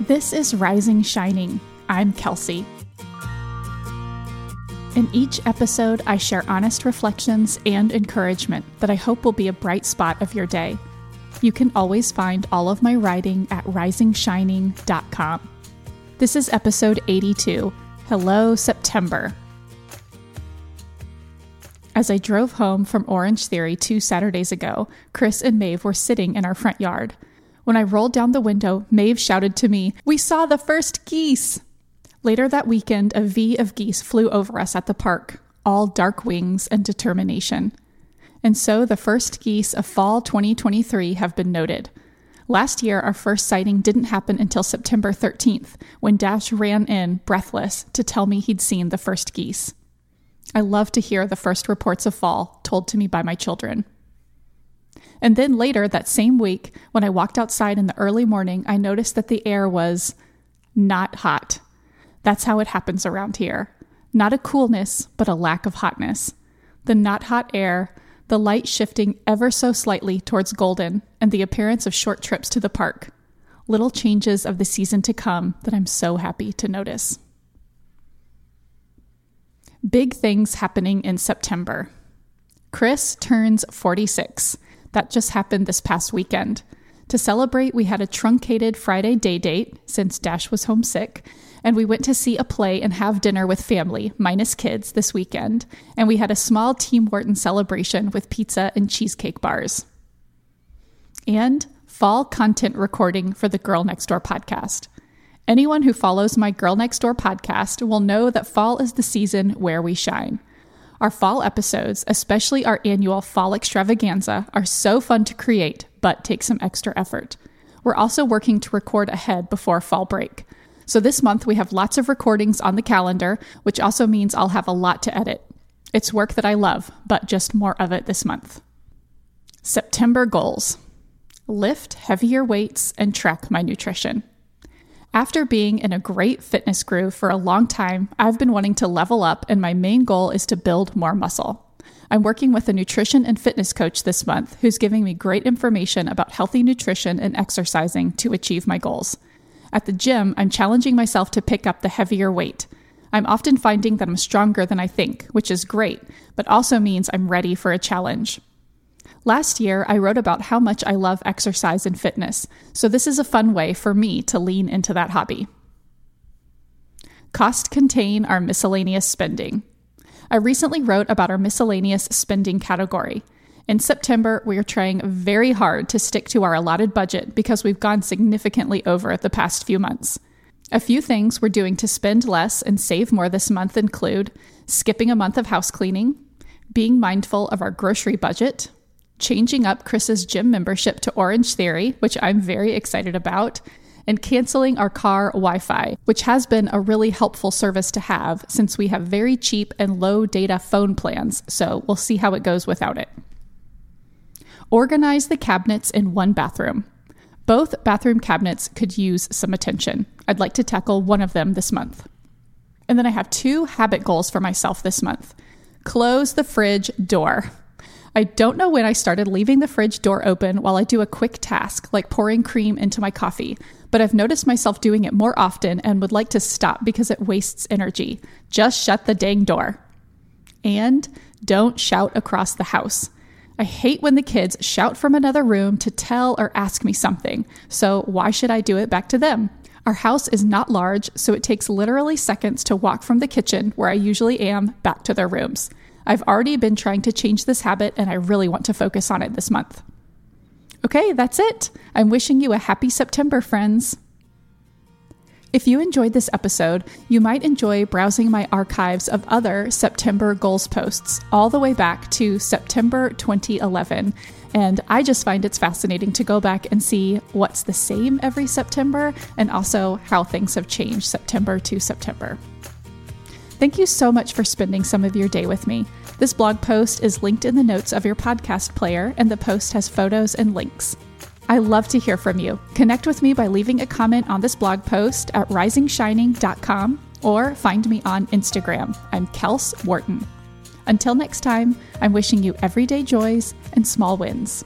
This is Rising Shining. I'm Kelsey. In each episode, I share honest reflections and encouragement that I hope will be a bright spot of your day. You can always find all of my writing at risingshining.com. This is episode 82 Hello, September. As I drove home from Orange Theory two Saturdays ago, Chris and Maeve were sitting in our front yard. When I rolled down the window, Maeve shouted to me, We saw the first geese! Later that weekend, a V of geese flew over us at the park, all dark wings and determination. And so the first geese of fall 2023 have been noted. Last year, our first sighting didn't happen until September 13th, when Dash ran in, breathless, to tell me he'd seen the first geese. I love to hear the first reports of fall told to me by my children. And then later that same week, when I walked outside in the early morning, I noticed that the air was not hot. That's how it happens around here. Not a coolness, but a lack of hotness. The not hot air, the light shifting ever so slightly towards golden, and the appearance of short trips to the park. Little changes of the season to come that I'm so happy to notice. Big things happening in September. Chris turns 46. That just happened this past weekend. To celebrate, we had a truncated Friday day date since Dash was homesick, and we went to see a play and have dinner with family, minus kids, this weekend. And we had a small Team Wharton celebration with pizza and cheesecake bars. And fall content recording for the Girl Next Door podcast. Anyone who follows my Girl Next Door podcast will know that fall is the season where we shine. Our fall episodes, especially our annual fall extravaganza, are so fun to create, but take some extra effort. We're also working to record ahead before fall break. So this month we have lots of recordings on the calendar, which also means I'll have a lot to edit. It's work that I love, but just more of it this month. September goals lift heavier weights and track my nutrition. After being in a great fitness groove for a long time, I've been wanting to level up, and my main goal is to build more muscle. I'm working with a nutrition and fitness coach this month who's giving me great information about healthy nutrition and exercising to achieve my goals. At the gym, I'm challenging myself to pick up the heavier weight. I'm often finding that I'm stronger than I think, which is great, but also means I'm ready for a challenge. Last year, I wrote about how much I love exercise and fitness, so this is a fun way for me to lean into that hobby. Cost contain our miscellaneous spending. I recently wrote about our miscellaneous spending category. In September, we are trying very hard to stick to our allotted budget because we've gone significantly over the past few months. A few things we're doing to spend less and save more this month include skipping a month of house cleaning, being mindful of our grocery budget, changing up Chris's gym membership to Orange Theory, which I'm very excited about, and canceling our car Wi Fi, which has been a really helpful service to have since we have very cheap and low data phone plans, so we'll see how it goes without it. Organize the cabinets in one bathroom. Both bathroom cabinets could use some attention. I'd like to tackle one of them this month. And then I have two habit goals for myself this month close the fridge door. I don't know when I started leaving the fridge door open while I do a quick task, like pouring cream into my coffee, but I've noticed myself doing it more often and would like to stop because it wastes energy. Just shut the dang door. And don't shout across the house. I hate when the kids shout from another room to tell or ask me something, so why should I do it back to them? Our house is not large, so it takes literally seconds to walk from the kitchen, where I usually am, back to their rooms. I've already been trying to change this habit and I really want to focus on it this month. Okay, that's it. I'm wishing you a happy September, friends. If you enjoyed this episode, you might enjoy browsing my archives of other September goals posts all the way back to September 2011. And I just find it's fascinating to go back and see what's the same every September and also how things have changed September to September. Thank you so much for spending some of your day with me. This blog post is linked in the notes of your podcast player, and the post has photos and links. I love to hear from you. Connect with me by leaving a comment on this blog post at risingshining.com or find me on Instagram. I'm Kels Wharton. Until next time, I'm wishing you everyday joys and small wins.